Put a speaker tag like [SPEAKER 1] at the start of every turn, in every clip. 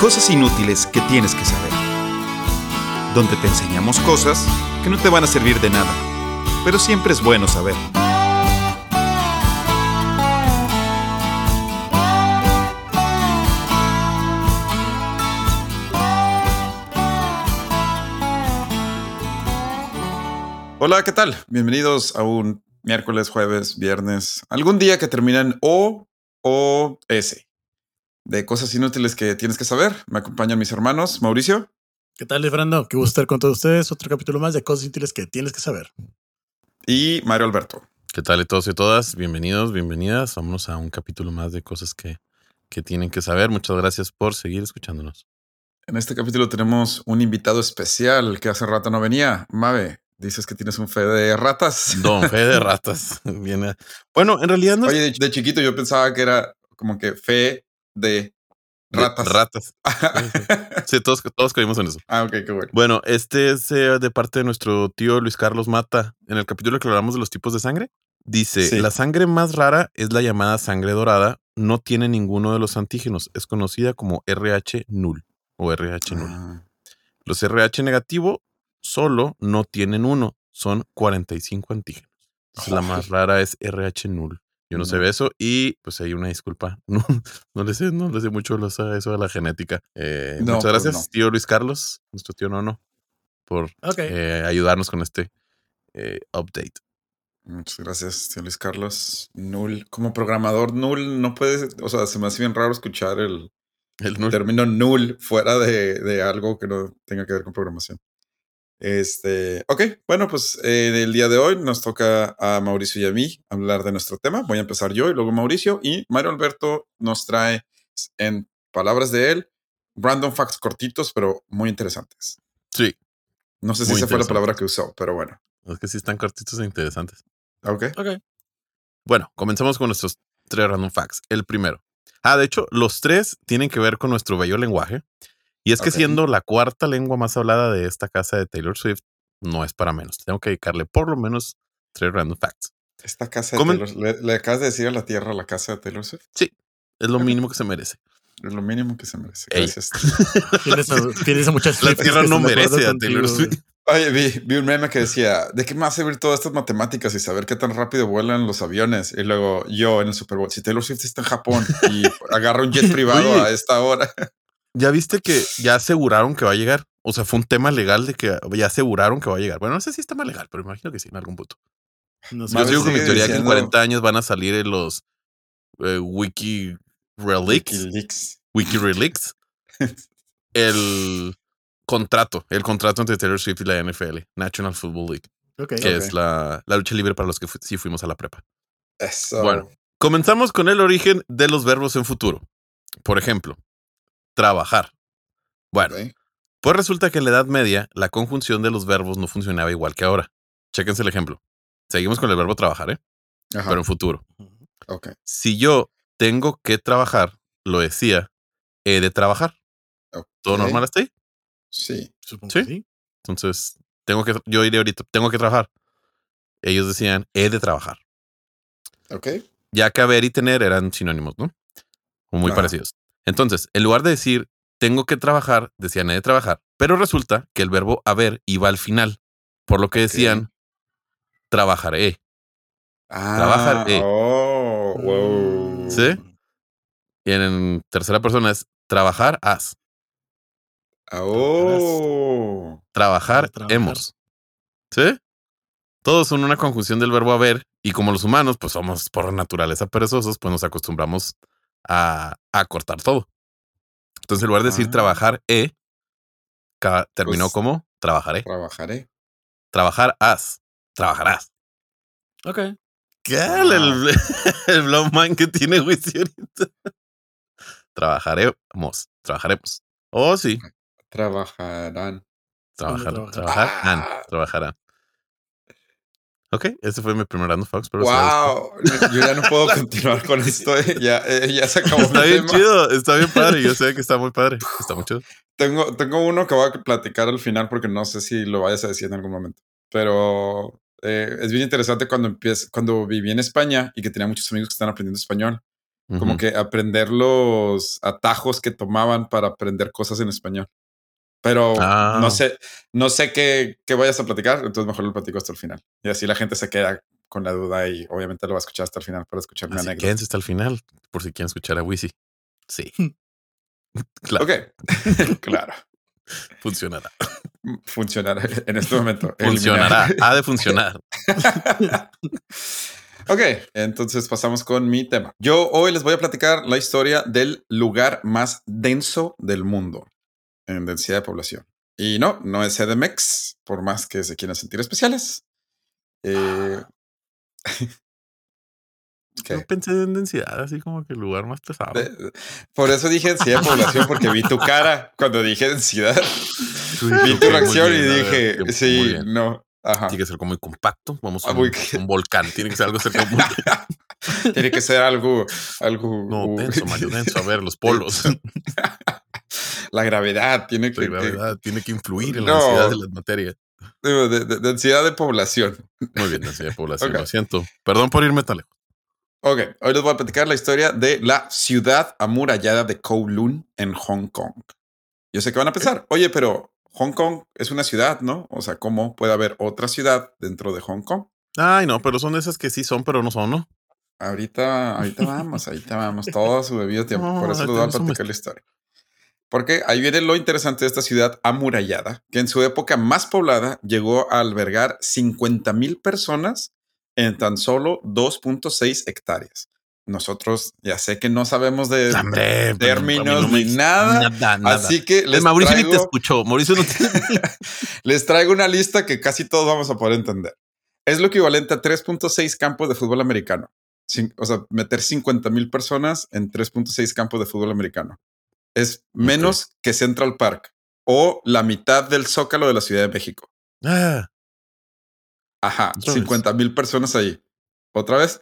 [SPEAKER 1] Cosas inútiles que tienes que saber. Donde te enseñamos cosas que no te van a servir de nada, pero siempre es bueno saber. Hola, ¿qué tal? Bienvenidos a un miércoles, jueves, viernes, algún día que terminan O o S. De cosas inútiles que tienes que saber. Me acompañan mis hermanos. Mauricio.
[SPEAKER 2] ¿Qué tal, Fernando? Qué gusto estar con todos ustedes. Otro capítulo más de cosas inútiles que tienes que saber.
[SPEAKER 1] Y Mario Alberto.
[SPEAKER 3] ¿Qué tal todos y todas? Bienvenidos, bienvenidas. Vámonos a un capítulo más de cosas que, que tienen que saber. Muchas gracias por seguir escuchándonos.
[SPEAKER 1] En este capítulo tenemos un invitado especial que hace rato no venía. Mabe, Dices que tienes un fe de ratas.
[SPEAKER 3] Don, fe de ratas. Viene. Bueno, en realidad no.
[SPEAKER 1] Oye, de, chiquito yo pensaba que era como que fe de ratas.
[SPEAKER 3] ratas. sí, todos, todos creímos en eso.
[SPEAKER 1] Ah, ok, qué bueno.
[SPEAKER 3] Bueno, este es eh, de parte de nuestro tío Luis Carlos Mata. En el capítulo que hablamos de los tipos de sangre, dice: La sangre más rara es la llamada sangre dorada. No tiene ninguno de los antígenos. Es conocida como RH null o RH null. Ah. Los RH negativo solo no tienen uno, son 45 antígenos. la más rara es RH null. Yo no, sé eso y pues hay una disculpa. No, no le sé, no le sé mucho eso de la genética. Eh, muchas pues, gracias, tío Luis Carlos, nuestro tío Nono, por eh, ayudarnos con este eh, update.
[SPEAKER 1] Muchas gracias, tío Luis Carlos. Null, como programador null, no puedes, o sea, se me hace bien raro escuchar el, el término null fuera de, de algo que no tenga que ver con programación. Este, ok, bueno, pues en el día de hoy nos toca a Mauricio y a mí hablar de nuestro tema. Voy a empezar yo y luego Mauricio. Y Mario Alberto nos trae, en palabras de él, random facts cortitos, pero muy interesantes.
[SPEAKER 3] Sí.
[SPEAKER 1] No sé si esa fue la palabra que usó, pero bueno.
[SPEAKER 3] Es que sí están cortitos e interesantes.
[SPEAKER 1] Ok.
[SPEAKER 2] Ok.
[SPEAKER 3] Bueno, comenzamos con nuestros tres random facts. El primero. Ah, de hecho, los tres tienen que ver con nuestro bello lenguaje. Y es que siendo la cuarta lengua más hablada de esta casa de Taylor Swift, no es para menos. Tengo que dedicarle por lo menos tres random facts.
[SPEAKER 1] Esta casa de Taylor ¿le, ¿le, acabas de decir a la tierra la casa de Taylor Swift?
[SPEAKER 3] Sí, es lo mínimo que se merece.
[SPEAKER 1] Es lo mínimo que se merece. Gracias.
[SPEAKER 2] tienes, muchas
[SPEAKER 3] La tierra no merece a Taylor Swift.
[SPEAKER 1] Oye, vi, vi, un meme que decía, ¿de qué más servir todas estas matemáticas y saber qué tan rápido vuelan los aviones? Y luego yo en el Super Bowl, si Taylor Swift está en Japón y agarra un jet privado a esta hora.
[SPEAKER 3] Ya viste que ya aseguraron que va a llegar. O sea, fue un tema legal de que ya aseguraron que va a llegar. Bueno, no sé si está más legal, pero imagino que sí, en algún punto. No sé, Yo digo que mi teoría que en 40 años van a salir en los eh, Wiki Relics. Wiki Relics. el contrato, el contrato entre Taylor Swift y la NFL, National Football League. que es la, la, lucha libre para los que sí fuimos a la prepa.
[SPEAKER 1] Eso.
[SPEAKER 3] Bueno, comenzamos con el origen de los verbos en futuro. Por ejemplo, trabajar. Bueno, pues resulta que en la Edad Media la conjunción de los verbos no funcionaba igual que ahora. Chéquense el ejemplo. Seguimos con el verbo trabajar, ¿eh? Pero en futuro.
[SPEAKER 1] Ok.
[SPEAKER 3] Si yo tengo que trabajar, lo decía, he de trabajar. ¿Todo normal hasta ahí?
[SPEAKER 1] Sí.
[SPEAKER 2] Supongo ¿Sí? sí.
[SPEAKER 3] Entonces, tengo que, yo iré ahorita, tengo que trabajar. Ellos decían, he de trabajar.
[SPEAKER 1] Ok.
[SPEAKER 3] Ya que haber y tener eran sinónimos, ¿no? O muy parecidos. Entonces, en lugar de decir tengo que trabajar, decían he de trabajar, pero resulta que el verbo haber iba al final, por lo que decían trabajaré.
[SPEAKER 1] Ah, trabajaré. Oh,
[SPEAKER 3] wow. ¿Sí? Y en tercera persona es trabajar has.
[SPEAKER 1] Oh.
[SPEAKER 3] Trabajar, hemos. ¿Sí? Todos son una conjunción del verbo haber y como los humanos pues somos por naturaleza perezosos, pues nos acostumbramos a, cortar todo. Entonces, en lugar de decir ah. trabajar, e, terminó pues como trabajaré.
[SPEAKER 1] Trabajaré.
[SPEAKER 3] Trabajar as. Trabajarás.
[SPEAKER 2] Ok.
[SPEAKER 3] ¿Qué? El, el blow mind que tiene juicio Trabajaremos. Trabajaremos. Oh, sí.
[SPEAKER 1] Trabajarán.
[SPEAKER 3] Trabajar, trabajarán. Trabajarán. Ok, ese fue mi primer random Fox. Pero
[SPEAKER 1] wow, yo ya no puedo continuar con esto. Eh. Ya, eh, ya se acabó.
[SPEAKER 3] Está bien chido, está bien padre. Yo sé que está muy padre. Está muy chido.
[SPEAKER 1] Tengo, tengo uno que voy a platicar al final porque no sé si lo vayas a decir en algún momento. Pero eh, es bien interesante cuando empieza, cuando viví en España y que tenía muchos amigos que están aprendiendo español. Como que aprender los atajos que tomaban para aprender cosas en español. Pero no
[SPEAKER 3] Ah.
[SPEAKER 1] sé, no sé qué, qué vayas a platicar, entonces mejor lo platico hasta el final. Y así la gente se queda con la duda y obviamente lo va a escuchar hasta el final para escuchar mi anécdota.
[SPEAKER 3] quédense hasta el final, por si quieren escuchar a Wisi. Sí. claro,
[SPEAKER 1] Ok, claro.
[SPEAKER 3] funcionará.
[SPEAKER 1] Funcionará en este momento.
[SPEAKER 3] Funcionará. Ha de funcionar.
[SPEAKER 1] ok, entonces pasamos con mi tema. Yo hoy les voy a platicar la historia del lugar más denso del mundo en densidad de población. Y no, no es CDMX, por más que se quieran sentir especiales. Eh, ¿qué?
[SPEAKER 3] Yo pensé en densidad, así como que el lugar más pesado.
[SPEAKER 1] De- por eso dije densidad de población, porque vi tu cara cuando dije densidad. Vi tu
[SPEAKER 3] "Ok, muy
[SPEAKER 1] reacción y
[SPEAKER 3] bien,
[SPEAKER 1] dije, sí,
[SPEAKER 3] bien".
[SPEAKER 1] no. Ajá.
[SPEAKER 3] Tiene que ser como muy compacto. Vamos a
[SPEAKER 1] Ah,
[SPEAKER 3] un, un volcán. Tiene que ser algo cerca de un volcán.
[SPEAKER 1] Tiene que ser algo, algo.
[SPEAKER 3] No, denso, Mario, denso. A ver, los polos.
[SPEAKER 1] La gravedad tiene que.
[SPEAKER 3] La gravedad tiene que influir en
[SPEAKER 1] No.
[SPEAKER 3] la densidad de la materia.
[SPEAKER 1] que- de, de- de- densidad de población.
[SPEAKER 3] Muy bien, densidad de población. Lo siento. Perdón por irme tan lejos.
[SPEAKER 1] Ok, hoy les voy a platicar la historia de la ciudad amurallada de Kowloon en Hong Kong. Yo sé que van a pensar, oye, pero Hong Kong es una ciudad, ¿no? O sea, ¿cómo puede haber otra ciudad dentro de Hong Kong?
[SPEAKER 3] Ay, no, pero son esas que sí son, pero no son, ¿no?
[SPEAKER 1] Ahorita, ahorita vamos, ahorita vamos, todo su debido tiempo.
[SPEAKER 3] No,
[SPEAKER 1] Por eso les voy a platicar la historia. Porque ahí viene lo interesante de esta ciudad amurallada, que en su época más poblada llegó a albergar 50 mil personas en tan solo 2.6 hectáreas. Nosotros ya sé que no sabemos de
[SPEAKER 3] Hombre, pero
[SPEAKER 1] términos
[SPEAKER 3] no me
[SPEAKER 1] ni nada,
[SPEAKER 3] Nada, nada.
[SPEAKER 1] así que les
[SPEAKER 3] El Mauricio ni te
[SPEAKER 1] traigo,
[SPEAKER 3] escuchó. Mauricio no te.
[SPEAKER 1] les traigo una lista que casi todos vamos a poder entender. Es lo equivalente a 3.6 campos de fútbol americano. Cin- o sea, meter 50 mil personas en 3.6 campos de fútbol americano. Es menos que Central Park o la mitad del zócalo de la Ciudad de México.
[SPEAKER 3] Ah,
[SPEAKER 1] Ajá,
[SPEAKER 3] Otra vez.
[SPEAKER 1] 50 mil personas ahí. Otra vez,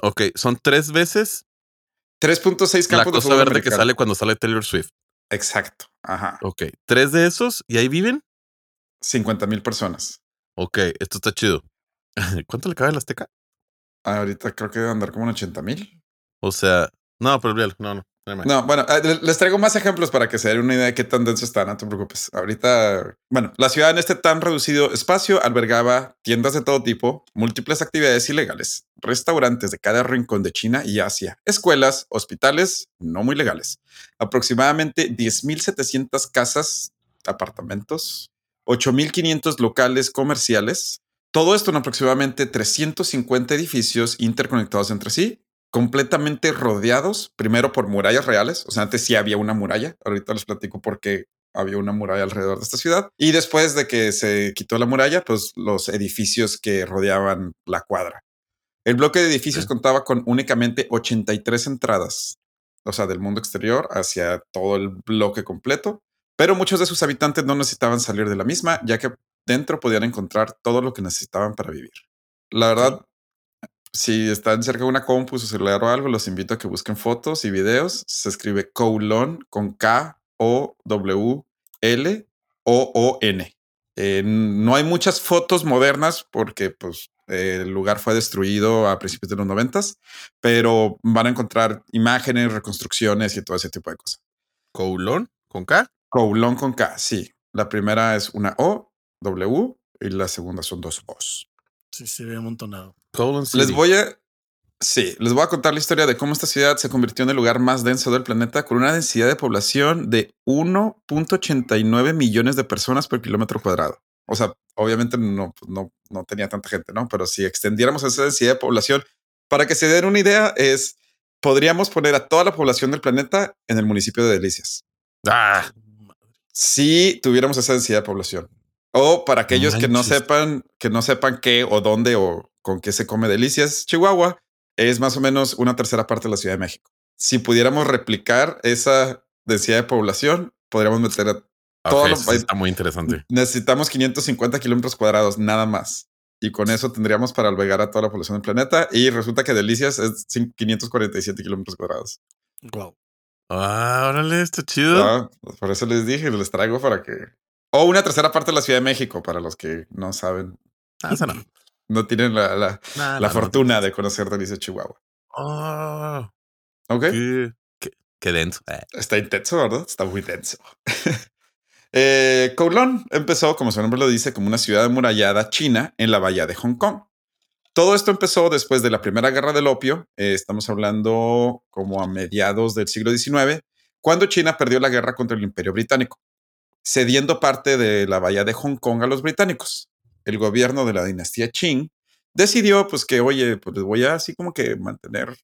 [SPEAKER 3] ok, son tres veces
[SPEAKER 1] 3.6
[SPEAKER 3] la
[SPEAKER 1] campos de
[SPEAKER 3] cosa
[SPEAKER 1] fútbol
[SPEAKER 3] verde que sale cuando sale Taylor Swift.
[SPEAKER 1] Exacto. Ajá,
[SPEAKER 3] Ok, tres de esos y ahí viven.
[SPEAKER 1] 50 mil personas.
[SPEAKER 3] Ok, esto está chido. ¿Cuánto le cabe a la Azteca?
[SPEAKER 1] Ahorita creo que debe andar como en 80 mil.
[SPEAKER 3] O sea, no, pero. No, no.
[SPEAKER 1] No, bueno, eh, les traigo más ejemplos para que se den una idea de qué tan denso está, no te preocupes. Ahorita, bueno, la ciudad en este tan reducido espacio albergaba tiendas de todo tipo, múltiples actividades ilegales, restaurantes de cada rincón de China y Asia, escuelas, hospitales no muy legales, aproximadamente 10.700 casas, apartamentos, 8.500 locales comerciales, todo esto en aproximadamente 350 edificios interconectados entre sí, completamente rodeados, primero por murallas reales, o sea, antes sí había una muralla, ahorita les platico por qué había una muralla alrededor de esta ciudad, y después de que se quitó la muralla, pues los edificios que rodeaban la cuadra. El bloque de edificios
[SPEAKER 3] Sí.
[SPEAKER 1] contaba con únicamente 83 entradas, o sea, del mundo exterior hacia todo el bloque completo, pero muchos de sus habitantes no necesitaban salir de la misma, ya que dentro podían encontrar todo lo que necesitaban para vivir. La verdad, si están cerca de una compu, su celular o algo, los invito a que busquen fotos y videos. Se escribe Kowloon con K O W L O O N. Eh, no hay muchas fotos modernas porque pues, eh, el lugar fue destruido a principios de los noventas, pero van a encontrar imágenes, reconstrucciones y todo ese tipo de cosas.
[SPEAKER 3] Kowloon con K.
[SPEAKER 1] Kowloon con K, sí. La primera es una O, W, y la segunda son dos O's.
[SPEAKER 2] Sí, se ve amontonado.
[SPEAKER 3] City.
[SPEAKER 1] Les voy a. Sí, les voy a contar la historia de cómo esta ciudad se convirtió en el lugar más denso del planeta con una densidad de población de 1.89 millones de personas por kilómetro cuadrado. O sea, obviamente no, no, no tenía tanta gente, ¿no? Pero si extendiéramos esa densidad de población, para que se den una idea, es podríamos poner a toda la población del planeta en el municipio de Delicias.
[SPEAKER 3] Ah,
[SPEAKER 1] Si tuviéramos esa densidad de población. O para aquellos que no sepan, que no sepan qué o dónde o con qué se come delicias, Chihuahua es más o menos una tercera parte de la Ciudad de México. Si pudiéramos replicar esa densidad de población, podríamos meter a Todo
[SPEAKER 3] ok,
[SPEAKER 1] lo-
[SPEAKER 3] está muy interesante.
[SPEAKER 1] necesitamos 550 kilómetros cuadrados, nada más. Y con eso tendríamos para albergar a toda la población del planeta. Y resulta que Delicias es cin- 547 kilómetros cuadrados.
[SPEAKER 2] Wow.
[SPEAKER 3] Ah, órale, está chido.
[SPEAKER 1] Ah, pues por eso les dije, les traigo para que. O una tercera parte de la Ciudad de México, para los que no saben,
[SPEAKER 3] Ah, esa no.
[SPEAKER 1] No tienen la, la-
[SPEAKER 3] Nah,
[SPEAKER 1] la
[SPEAKER 3] no, no.
[SPEAKER 1] fortuna de conocer Delicias Chihuahua.
[SPEAKER 3] Ah,
[SPEAKER 1] Ok.
[SPEAKER 3] Qué, denso.
[SPEAKER 1] Eh. Está intenso, ¿verdad? Está muy denso. eh, Kowloon empezó, como su nombre lo dice, como una ciudad amurallada china en la bahía de Hong Kong. Todo esto empezó después de la Primera Guerra del Opio. Eh, estamos hablando como a mediados del siglo XIX, cuando China perdió la guerra contra el Imperio Británico, cediendo parte de la bahía de Hong Kong a los británicos. El gobierno de la dinastía Qing decidió pues que, oye, pues les voy a así como que mantener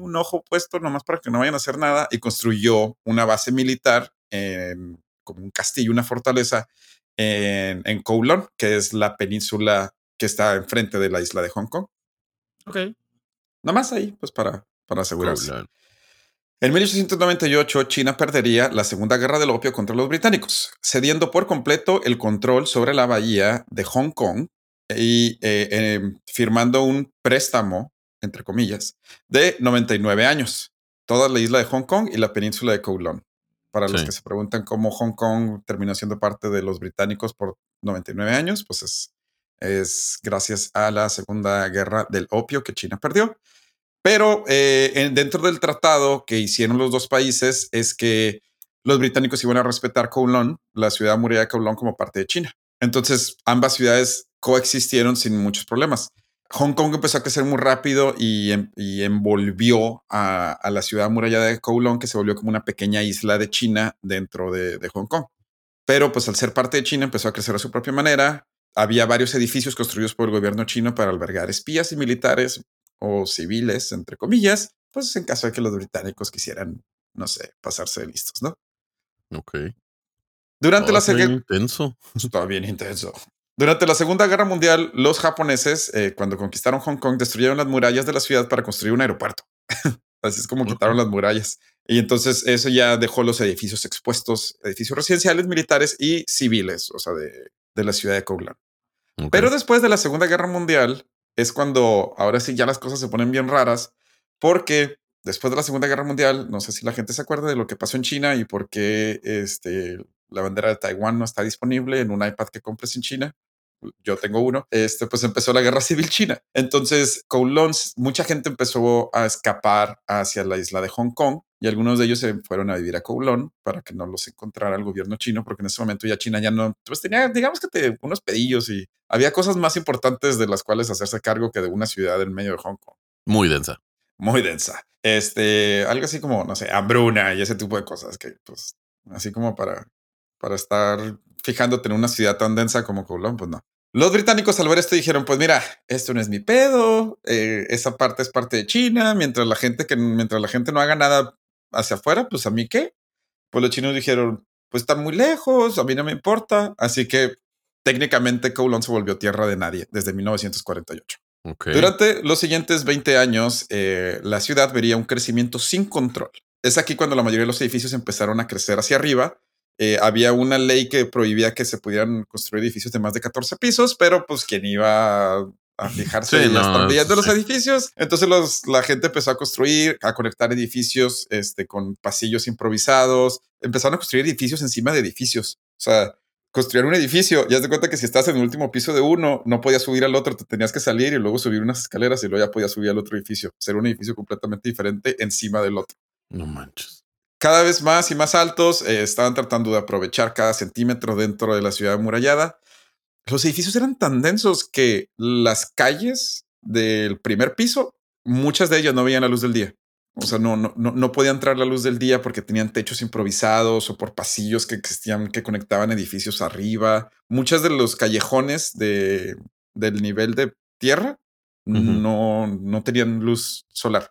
[SPEAKER 1] un ojo puesto nomás para que no vayan a hacer nada y construyó una base militar en, como un castillo, una fortaleza en, en Kowloon, que es la península que está enfrente de la isla de Hong Kong.
[SPEAKER 2] Ok.
[SPEAKER 1] Nada más ahí, pues para, para asegurarse. En 1898, China perdería la Segunda Guerra del Opio contra los británicos, cediendo por completo el control sobre la bahía de Hong Kong y eh, em, firmando un préstamo, entre comillas, de 99 años. Toda la isla de Hong Kong y la península de Kowloon. Para los que se preguntan cómo Hong Kong terminó siendo parte de los británicos por 99 años, pues es, es gracias a la Segunda Guerra del Opio que China perdió. Pero eh, dentro del tratado que hicieron los dos países es que los británicos iban a respetar Kowloon, la ciudad amurallada de Kowloon, como parte de China. Entonces, ambas ciudades coexistieron sin muchos problemas. Hong Kong empezó a crecer muy rápido y, em, envolvió a, la ciudad amurallada de Kowloon, que se volvió como una pequeña isla de China dentro de, de Hong Kong. Pero pues al ser parte de China empezó a crecer a su propia manera. Había varios edificios construidos por el gobierno chino para albergar espías y militares o civiles, entre comillas, pues en caso de que los británicos quisieran, no sé, pasarse de listos, ¿no?
[SPEAKER 3] Ok.
[SPEAKER 1] Durante la Segunda
[SPEAKER 3] intenso.
[SPEAKER 1] Está bien intenso. Durante la Segunda Guerra Mundial, los japoneses, eh, cuando conquistaron Hong Kong, destruyeron las murallas de la ciudad para construir un aeropuerto. Así es como quitaron las murallas. Y entonces eso ya dejó los edificios expuestos, edificios residenciales, militares y civiles, o sea, de, de la ciudad de Kowloon. Pero después de la Segunda Guerra Mundial, es cuando ahora sí ya las cosas se ponen bien raras, porque después de la Segunda Guerra Mundial, no sé si la gente se acuerda de lo que pasó en China y por qué este, la bandera de Taiwán no está disponible en un iPad que compres en China yo tengo uno, este, pues empezó la guerra civil china. Entonces, Kowloon, mucha gente empezó a escapar hacia la isla de Hong Kong y algunos de ellos se fueron a vivir a Kowloon para que no los encontrara el gobierno chino, porque en ese momento ya China ya no, pues tenía, digamos que te, unos pedillos y había cosas más importantes de las cuales hacerse cargo que de una ciudad en medio de Hong Kong.
[SPEAKER 3] Muy densa.
[SPEAKER 1] Muy densa. Este, algo así como, no sé, hambruna y ese tipo de cosas que, pues, así como para, para estar fijándote en una ciudad tan densa como Kowloon, pues no. Los británicos al ver esto dijeron, pues mira, esto no es mi pedo, eh, esa parte es parte de China, mientras la gente que mientras la gente no haga nada hacia afuera, pues a mí qué. Pues los chinos dijeron, pues están muy lejos, a mí no me importa, así que técnicamente Kowloon se volvió tierra de nadie desde 1948. Durante los siguientes 20 años, eh, la ciudad vería un crecimiento sin control. Es aquí cuando la mayoría de los edificios empezaron a crecer hacia arriba eh, había una ley que prohibía que se pudieran construir edificios de más de 14 pisos, pero pues quien iba a fijarse en las tablillas de los edificios. Entonces los, la gente empezó a construir, a conectar edificios este, con pasillos improvisados. Empezaron a construir edificios encima de edificios. O sea, construir un edificio, ya te cuenta que si estás en el último piso de uno, no podías subir al otro, te tenías que salir y luego subir unas escaleras y luego ya podías subir al otro edificio. Ser un edificio completamente diferente encima del otro.
[SPEAKER 3] No manches
[SPEAKER 1] cada vez más y más altos, eh, estaban tratando de aprovechar cada centímetro dentro de la ciudad amurallada. Los edificios eran tan densos que las calles del primer piso, muchas de ellas no veían la luz del día. O sea, no, no, no, podía entrar la luz del día porque tenían techos improvisados o por pasillos que existían que conectaban edificios arriba. Muchas de los callejones de, del nivel de tierra no, no tenían luz solar.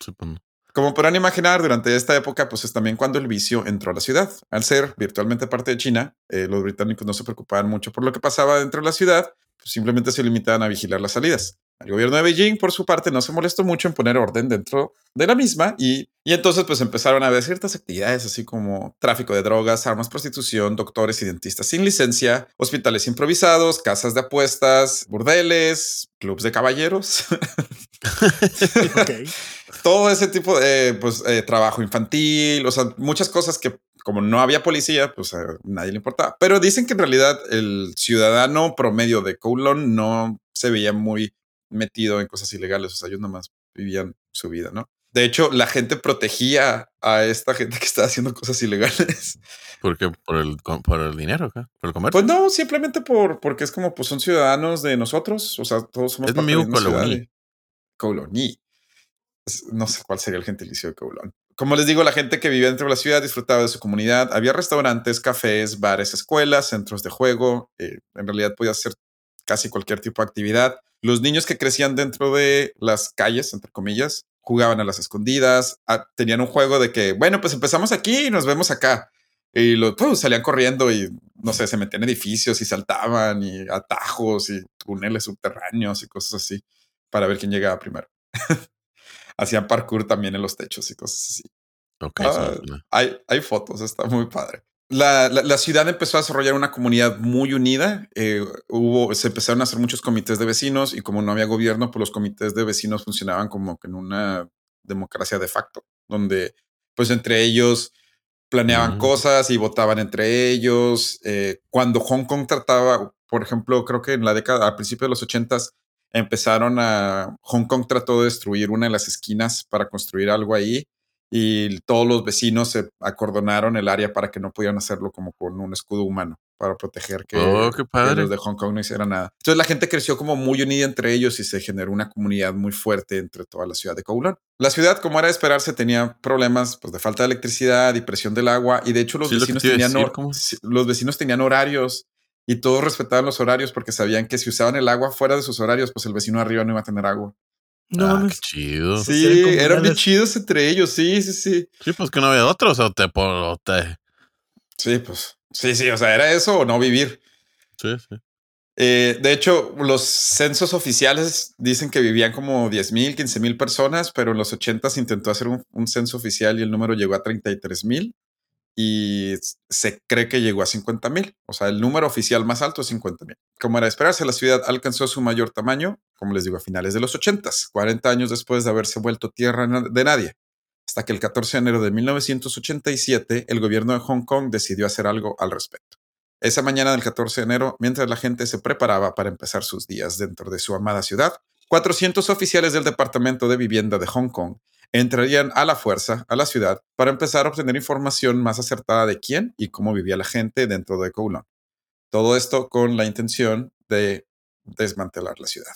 [SPEAKER 3] Supongo.
[SPEAKER 1] Como podrán imaginar, durante esta época, pues es también cuando el vicio entró a la ciudad. Al ser virtualmente parte de China, eh, los británicos no se preocupaban mucho por lo que pasaba dentro de la ciudad, pues simplemente se limitaban a vigilar las salidas. El gobierno de Beijing, por su parte, no se molestó mucho en poner orden dentro de la misma y, y entonces pues empezaron a ver ciertas actividades así como tráfico de drogas, armas, prostitución, doctores y dentistas sin licencia, hospitales improvisados, casas de apuestas, burdeles, clubs de caballeros. Todo ese tipo de pues, eh, trabajo infantil, o sea, muchas cosas que como no había policía, pues a nadie le importaba. Pero dicen que en realidad el ciudadano promedio de Kowloon no se veía muy metido en cosas ilegales, o sea, ellos nomás vivían su vida, ¿no? De hecho, la gente protegía a esta gente que estaba haciendo cosas ilegales.
[SPEAKER 3] ¿Por qué? ¿Por el, por el dinero? ¿Por el comercio?
[SPEAKER 1] Pues no, simplemente por porque es como pues son ciudadanos de nosotros. O sea, todos somos
[SPEAKER 3] es mi Coloní.
[SPEAKER 1] Coloní. No sé cuál sería el gentilicio de Colón. Como les digo, la gente que vivía dentro de la ciudad disfrutaba de su comunidad. Había restaurantes, cafés, bares, escuelas, centros de juego. Eh, en realidad podía ser casi cualquier tipo de actividad. Los niños que crecían dentro de las calles, entre comillas, jugaban a las escondidas. Tenían un juego de que, bueno, pues empezamos aquí y nos vemos acá. Y los pues, salían corriendo y no sé, se metían en edificios y saltaban y atajos y túneles subterráneos y cosas así para ver quién llegaba primero. Hacían parkour también en los techos y cosas así. Ah, hay, hay fotos, está muy padre. La, la, ciudad empezó a desarrollar una comunidad muy unida. Eh, hubo, se empezaron a hacer muchos comités de vecinos y como no había gobierno, pues los comités de vecinos funcionaban como que en una democracia de facto, donde pues entre ellos planeaban mm. cosas y votaban entre ellos. Eh, cuando Hong Kong trataba, por ejemplo, creo que en la década, a principios de los ochentas, empezaron a, Hong Kong trató de destruir una de las esquinas para construir algo ahí y todos los vecinos se acordonaron el área para que no pudieran hacerlo como con un escudo humano para proteger que,
[SPEAKER 3] oh,
[SPEAKER 1] los de Hong Kong no hicieran nada. Entonces la gente creció como muy unida entre ellos y se generó una comunidad muy fuerte entre toda la ciudad de Kowloon. La ciudad, como era de esperarse, tenía problemas pues, de falta de electricidad y presión del agua y de hecho los vecinos tenían los vecinos tenían horarios y todos respetaban los horarios porque sabían que si usaban el agua fuera de sus horarios, pues el vecino arriba no iba a tener agua.
[SPEAKER 3] No, ah, qué chido.
[SPEAKER 1] Sí, eran bien chidos entre ellos, sí, sí, sí.
[SPEAKER 3] Sí, pues que no había otros o te, te...
[SPEAKER 1] Sí, pues, sí, sí, o sea, era eso o no vivir.
[SPEAKER 3] Sí, sí.
[SPEAKER 1] Eh, de hecho, los censos oficiales dicen que vivían como 10 mil, 15 mil personas, pero en los 80 se intentó hacer un, un, censo oficial y el número llegó a 33 mil y se cree que llegó a 50 mil. O sea, el número oficial más alto es 50 mil. Como era de esperarse, la ciudad alcanzó su mayor tamaño, como les digo, a finales de los 80, 40 años después de haberse vuelto tierra de nadie. Hasta que el 14 de enero de 1987, el gobierno de Hong Kong decidió hacer algo al respecto. Esa mañana del 14 de enero, mientras la gente se preparaba para empezar sus días dentro de su amada ciudad, 400 oficiales del Departamento de Vivienda de Hong Kong entrarían a la fuerza a la ciudad para empezar a obtener información más acertada de quién y cómo vivía la gente dentro de Kowloon. Todo esto con la intención de desmantelar la ciudad.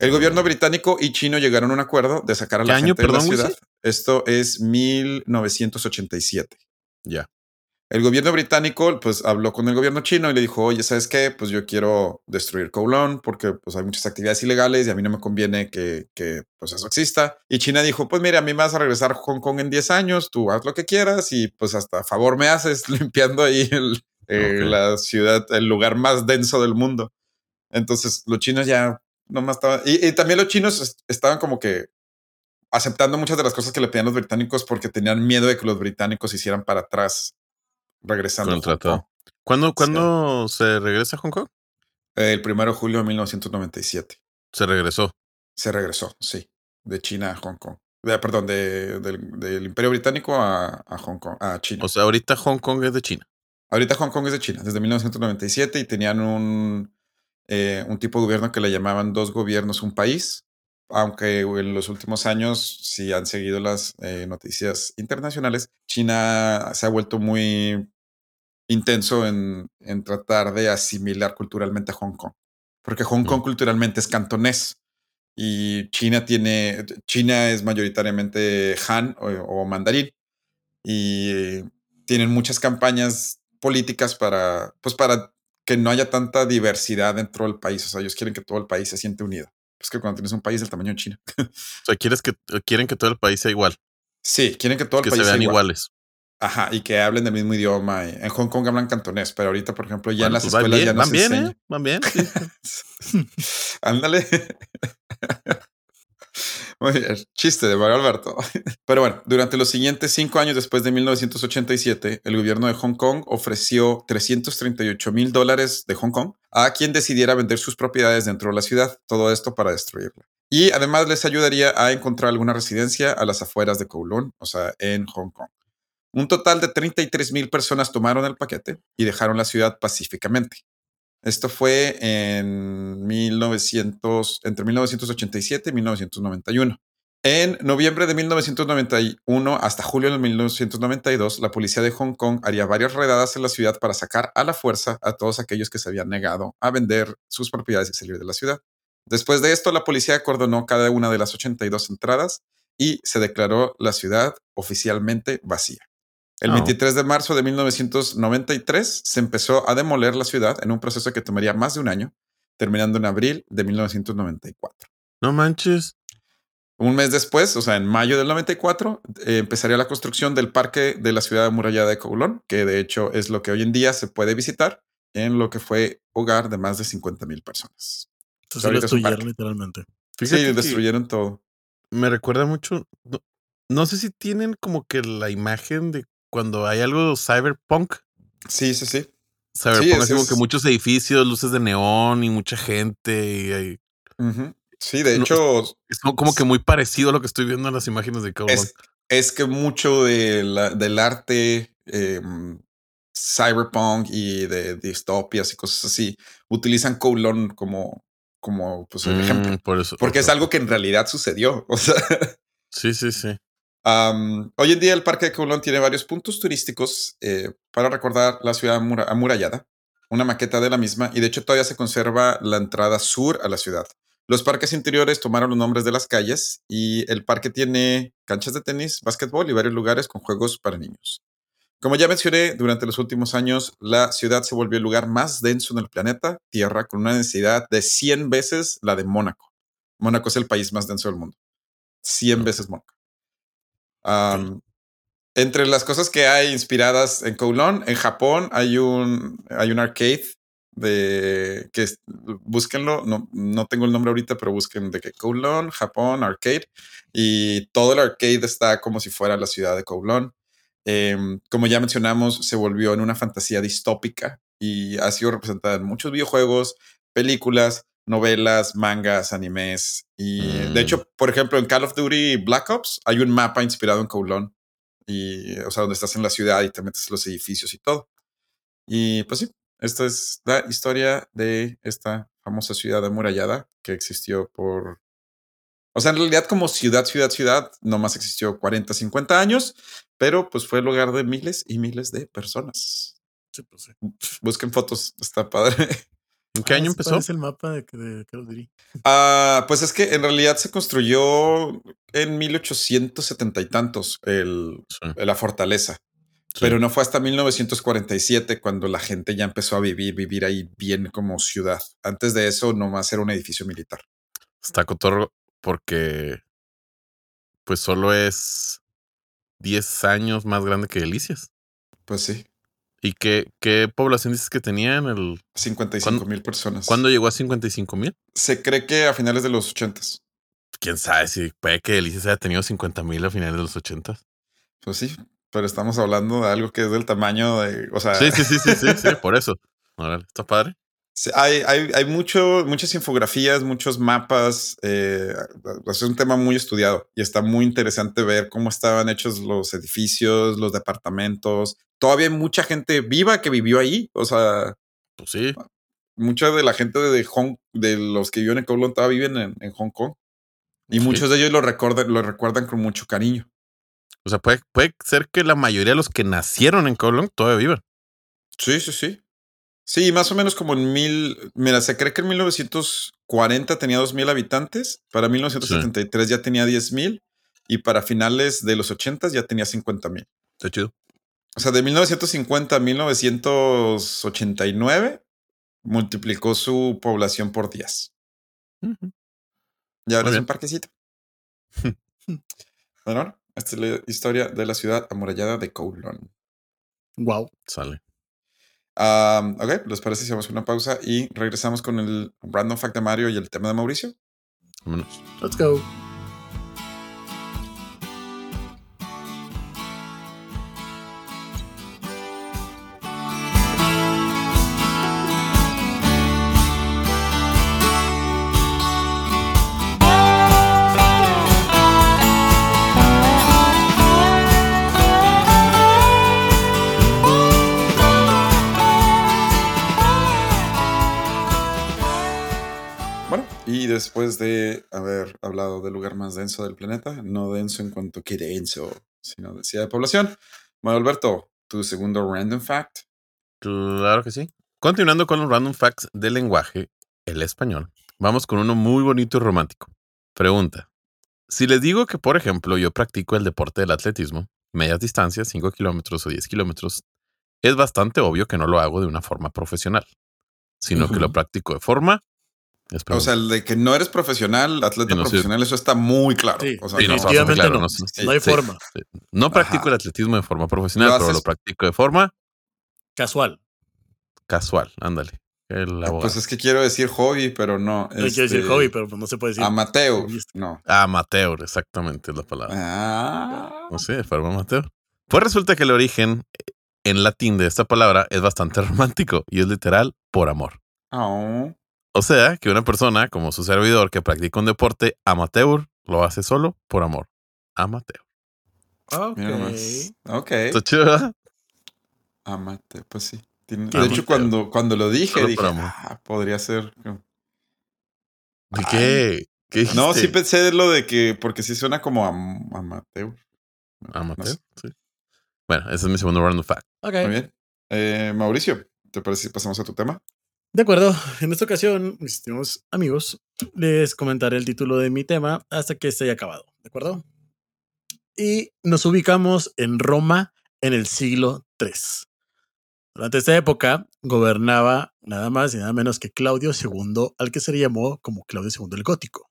[SPEAKER 1] El gobierno británico y chino llegaron a un acuerdo de sacar a la gente de la ciudad. Esto es 1987.
[SPEAKER 3] Ya
[SPEAKER 1] el gobierno británico pues habló con el gobierno chino y le dijo, oye, ¿sabes qué? Pues yo quiero destruir Kowloon porque pues hay muchas actividades ilegales y a mí no me conviene que, pues eso exista. Y China dijo, pues mira, a mí me vas a regresar a Hong Kong en 10 años, tú haz lo que quieras y pues hasta a favor me haces limpiando ahí eh, la ciudad, el lugar más denso del mundo. Entonces los chinos ya nomás estaban, y, y también los chinos estaban como que aceptando muchas de las cosas que le pedían los británicos porque tenían miedo de que los británicos hicieran para atrás regresando.
[SPEAKER 3] A ¿Cuándo, se regresa a Hong Kong?
[SPEAKER 1] El primero de julio de 1997.
[SPEAKER 3] Se regresó.
[SPEAKER 1] Se regresó, sí. De China a Hong Kong. perdón, del Imperio Británico a, Hong Kong, a China.
[SPEAKER 3] O sea, ahorita Hong Kong es de China.
[SPEAKER 1] Ahorita Hong Kong es de China, desde 1997 y tenían un, eh, un tipo de gobierno que le llamaban dos gobiernos, un país, aunque en los últimos años, si han seguido las eh, noticias internacionales, China se ha vuelto muy intenso en, tratar de asimilar culturalmente a Hong Kong, porque Hong Kong culturalmente es cantonés y China tiene, China es mayoritariamente Han o, mandarín y tienen muchas campañas políticas para, pues para que no haya tanta diversidad dentro del país. O sea, ellos quieren que todo el país se siente unido. Es que cuando tienes un país del tamaño de China.
[SPEAKER 3] o sea, quieres que, quieren que todo el país sea igual.
[SPEAKER 1] Sí, quieren que todo el
[SPEAKER 3] que
[SPEAKER 1] país
[SPEAKER 3] se vean iguales.
[SPEAKER 1] Ajá, y que hablen del mismo idioma. En Hong Kong hablan cantonés, pero ahorita, por ejemplo, ya en las pues escuelas ya no
[SPEAKER 3] van
[SPEAKER 1] se
[SPEAKER 3] bien, ¿eh? Van bien.
[SPEAKER 1] Ándale. Muy bien, chiste de Mario Alberto. Pero bueno, durante los siguientes cinco años después de 1987, el gobierno de Hong Kong ofreció 338 mil dólares de Hong Kong a quien decidiera vender sus propiedades dentro de la ciudad, todo esto para destruirla. Y además les ayudaría a encontrar alguna residencia a las afueras de Kowloon, o sea, en Hong Kong. Un total de 33 mil personas tomaron el paquete y dejaron la ciudad pacíficamente. Esto fue en 1900, entre 1987 y 1991. En noviembre de 1991 hasta julio de 1992, la policía de Hong Kong haría varias redadas en la ciudad para sacar a la fuerza a todos aquellos que se habían negado a vender sus propiedades y salir de la ciudad. Después de esto, la policía acordonó cada una de las 82 entradas y se declaró la ciudad oficialmente vacía. El 23 de marzo de 1993 se empezó a demoler la ciudad en un proceso que tomaría más de un año, terminando en abril de 1994.
[SPEAKER 3] No manches.
[SPEAKER 1] Un mes después, o sea, en mayo del 94, eh, empezaría la construcción del parque de la ciudad amurallada de Kowloon, que de hecho es lo que hoy en día se puede visitar en lo que fue hogar de más de 50 mil personas.
[SPEAKER 2] Entonces lo destruyeron literalmente.
[SPEAKER 1] sí, destruyeron todo.
[SPEAKER 3] Me recuerda mucho. No, sé si tienen como que la imagen de cuando hay algo cyberpunk.
[SPEAKER 1] Sí, sí, sí.
[SPEAKER 3] Cyberpunk es, como que muchos edificios, luces de neón y mucha gente. Y
[SPEAKER 1] Sí, de hecho.
[SPEAKER 3] Es como que muy parecido a lo que estoy viendo en las imágenes de Kowloon.
[SPEAKER 1] Es, que mucho del arte em, cyberpunk y de distopias y cosas así utilizan Kowloon como, como pues, el ejemplo. Mm, por eso, Porque es algo que en realidad sucedió. O sea.
[SPEAKER 3] Sí, sí, sí.
[SPEAKER 1] Hoy en día el Parque de Kowloon tiene varios puntos turísticos eh, para recordar la ciudad amurallada, una maqueta de la misma, y de hecho todavía se conserva la entrada sur a la ciudad. Los parques interiores tomaron los nombres de las calles y el parque tiene canchas de tenis, básquetbol y varios lugares con juegos para niños. Como ya mencioné, durante los últimos años la ciudad se volvió el lugar más denso en el planeta Tierra con una densidad de 100 veces la de Mónaco. Mónaco es el país más denso del mundo. 100 veces Mónaco. Entre las cosas que hay inspiradas en Kowloon, en Japón hay un, hay un arcade de que búsquenlo, no, no tengo el nombre ahorita, pero busquen de que Kowloon, Japón, arcade, y todo el arcade está como si fuera la ciudad de Kowloon. Em, como ya mencionamos, se volvió en una fantasía distópica y ha sido representada en muchos videojuegos, películas, novelas, mangas, animes. Y de mm. hecho, por ejemplo, en Call of Duty Black Ops hay un mapa inspirado en Kowloon. Y, o sea, donde estás en la ciudad y te metes los edificios y todo. Y pues sí, esta es la historia de esta famosa ciudad amurallada que existió por... O sea, en realidad como ciudad, ciudad, ciudad, nomás existió 40, 50 años, pero pues fue el lugar de miles y miles de personas.
[SPEAKER 2] Sí, pues sí.
[SPEAKER 1] Busquen fotos, está padre.
[SPEAKER 3] ¿En qué año empezó?
[SPEAKER 2] es el mapa de, de Call
[SPEAKER 1] Ah, pues es que en realidad se construyó en 1870 y tantos el, la fortaleza. Pero no fue hasta 1947 cuando la gente ya empezó a vivir, vivir ahí bien como ciudad. Antes de eso, nomás era un edificio militar.
[SPEAKER 3] Está cotorro porque pues solo es 10 años más grande que Delicias.
[SPEAKER 1] Pues sí.
[SPEAKER 3] ¿Y qué, qué población dices que tenían? El...
[SPEAKER 1] 55 mil personas.
[SPEAKER 3] ¿Cuándo llegó a 55 mil?
[SPEAKER 1] Se cree que a finales de los 80.
[SPEAKER 3] Quién sabe si puede que Delicias haya tenido 50 mil a finales de los 80.
[SPEAKER 1] Pues sí, pero estamos hablando de algo que es del tamaño de, o sea...
[SPEAKER 3] Sí, sí, sí, sí, sí, por eso. ¿Está padre?
[SPEAKER 1] Hay, hay, hay mucho, muchas infografías, muchos mapas. Eh, es un tema muy estudiado y está muy interesante ver cómo estaban hechos los edificios, los departamentos. Todavía hay mucha gente viva que vivió ahí. O sea,
[SPEAKER 3] pues sí.
[SPEAKER 1] Mucha de la gente de Hong, de los que viven en Kowloon todavía viven en, Hong Kong. Y muchos de ellos lo recuerdan, lo recuerdan con mucho cariño.
[SPEAKER 3] O sea, puede, puede ser que la mayoría de los que nacieron en Kowloon todavía vivan.
[SPEAKER 1] Sí, sí, sí. Sí, más o menos como en mil. Mira, se cree que en 1940 tenía dos mil habitantes. Para 1973 ya tenía diez mil. Y para finales de los 80 ya tenía 50 mil.
[SPEAKER 3] Está chido.
[SPEAKER 1] O sea, de 1950 a 1989 multiplicó su población por 10. Y ahora es un parquecito. bueno, esta es la historia de la ciudad amurallada de Kowloon.
[SPEAKER 2] Wow.
[SPEAKER 3] Sale.
[SPEAKER 1] Ok, ¿les parece si hacemos una pausa y regresamos con el random fact de Mario y el tema de Mauricio?
[SPEAKER 3] Vámonos.
[SPEAKER 2] Let's go.
[SPEAKER 1] Después de haber hablado del lugar más denso del planeta, no denso en cuanto que denso, sino densidad de población. Bueno, Alberto, tu segundo random fact.
[SPEAKER 3] Claro que sí. Continuando con los random facts del lenguaje, el español, vamos con uno muy bonito y romántico. Pregunta. Si les digo que, por ejemplo, yo practico el deporte del atletismo, medias distancias, 5 kilómetros o 10 kilómetros, es bastante obvio que no lo hago de una forma profesional, sino que lo practico de forma
[SPEAKER 1] o sea, el de que no eres profesional, atleta profesional, eso está muy claro. Sí, o sea,
[SPEAKER 2] no, no, hay forma.
[SPEAKER 3] No practico el atletismo de forma profesional, pero lo practico de forma
[SPEAKER 2] casual.
[SPEAKER 3] Casual, ándale.
[SPEAKER 1] pues es que quiero decir hobby, pero no.
[SPEAKER 2] No quiero decir este, hobby, pero no se puede decir.
[SPEAKER 1] Amateur, no.
[SPEAKER 3] Amateur, exactamente es la palabra. Ah. No sé, de forma amateur. Pues resulta que el origen en latín de esta palabra es bastante romántico y es literal por amor. Oh. O sea, que una persona como su servidor que practica un deporte amateur lo hace solo por amor. Amateur.
[SPEAKER 2] Ok.
[SPEAKER 1] Ok.
[SPEAKER 3] ¿Está chido,
[SPEAKER 1] Amateur, pues sí. de hecho, cuando, cuando lo dije, dije, ah, podría ser.
[SPEAKER 3] ¿De qué? ¿Qué
[SPEAKER 1] no, sí pensé lo de que, porque sí suena como amateur.
[SPEAKER 3] Amateur, sí. Bueno, ese es mi segundo random fact.
[SPEAKER 2] Ok.
[SPEAKER 1] Muy bien. Eh, Mauricio, ¿te parece si pasamos a tu tema?
[SPEAKER 2] De acuerdo, en esta ocasión, mis estimados amigos, les comentaré el título de mi tema hasta que esté acabado, ¿de acuerdo? Y nos ubicamos en Roma en el siglo III. Durante esta época gobernaba nada más y nada menos que Claudio II, al que se le llamó como Claudio II el Gótico.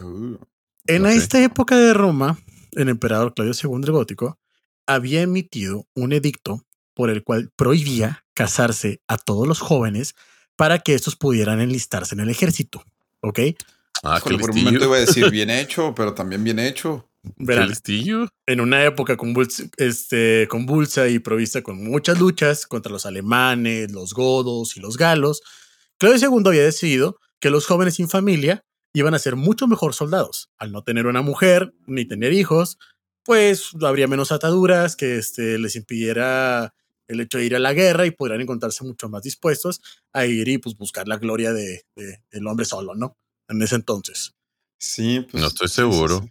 [SPEAKER 2] Uh, en esta época de Roma, el emperador Claudio II el Gótico había emitido un edicto por el cual prohibía casarse a todos los jóvenes para que estos pudieran enlistarse en el ejército. ¿Ok?
[SPEAKER 1] Ah, por un momento iba a decir bien hecho, pero también bien hecho.
[SPEAKER 2] Verán, en una época convulsa, este, convulsa y provista con muchas luchas contra los alemanes, los godos y los galos, Claudio II había decidido que los jóvenes sin familia iban a ser mucho mejor soldados. Al no tener una mujer ni tener hijos, pues habría menos ataduras que este, les impidiera el hecho de ir a la guerra y podrían encontrarse mucho más dispuestos a ir y pues buscar la gloria de, del hombre solo, ¿no? En ese entonces.
[SPEAKER 1] Sí,
[SPEAKER 3] pues. No estoy seguro.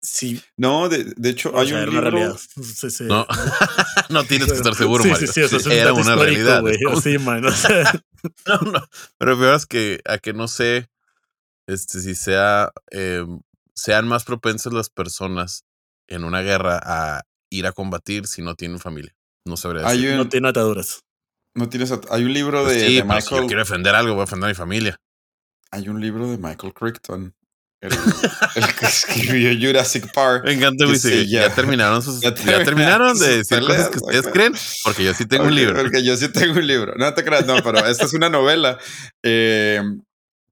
[SPEAKER 2] Sí.
[SPEAKER 1] No, de, de hecho, hay un libro.
[SPEAKER 3] no. no tienes que estar seguro, sí, Sí, sí, Era una realidad.
[SPEAKER 2] Sí, man. no,
[SPEAKER 3] no. Pero peor es que a que no sé este, si sea eh, sean más propensas las personas en una guerra a ir a combatir si no tienen familia. No sabría decir.
[SPEAKER 2] no tiene ataduras.
[SPEAKER 1] No tienes Hay un libro pues de,
[SPEAKER 3] Michael. Si yo quiero defender algo, voy a defender a mi familia.
[SPEAKER 1] Hay un libro de Michael Crichton. El, que escribió Jurassic Park.
[SPEAKER 3] Me encanta, güey. Ya, terminaron sus. Ya, terminaron de decir cosas que ustedes creen. Porque yo sí tengo un libro.
[SPEAKER 1] Porque yo sí tengo un libro. No te creas, no, pero esta es una novela. Eh,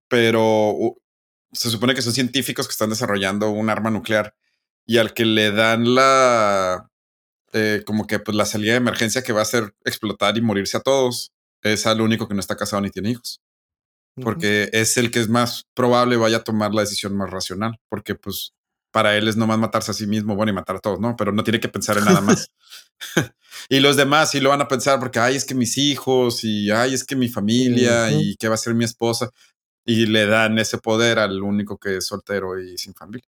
[SPEAKER 1] pero se supone que son científicos que están desarrollando un arma nuclear y al que le dan la eh, como que pues la salida de emergencia que va a hacer explotar y morirse a todos es al único que no está casado ni tiene hijos. Porque es el que es más probable vaya a tomar la decisión más racional. Porque pues para él es nomás matarse a sí mismo, bueno, y matar a todos, ¿no? Pero no tiene que pensar en nada más. y los demás sí lo van a pensar porque, ay, es que mis hijos y, ay, es que mi familia y qué va a ser mi esposa. Y le dan ese poder al único que es soltero y sin familia.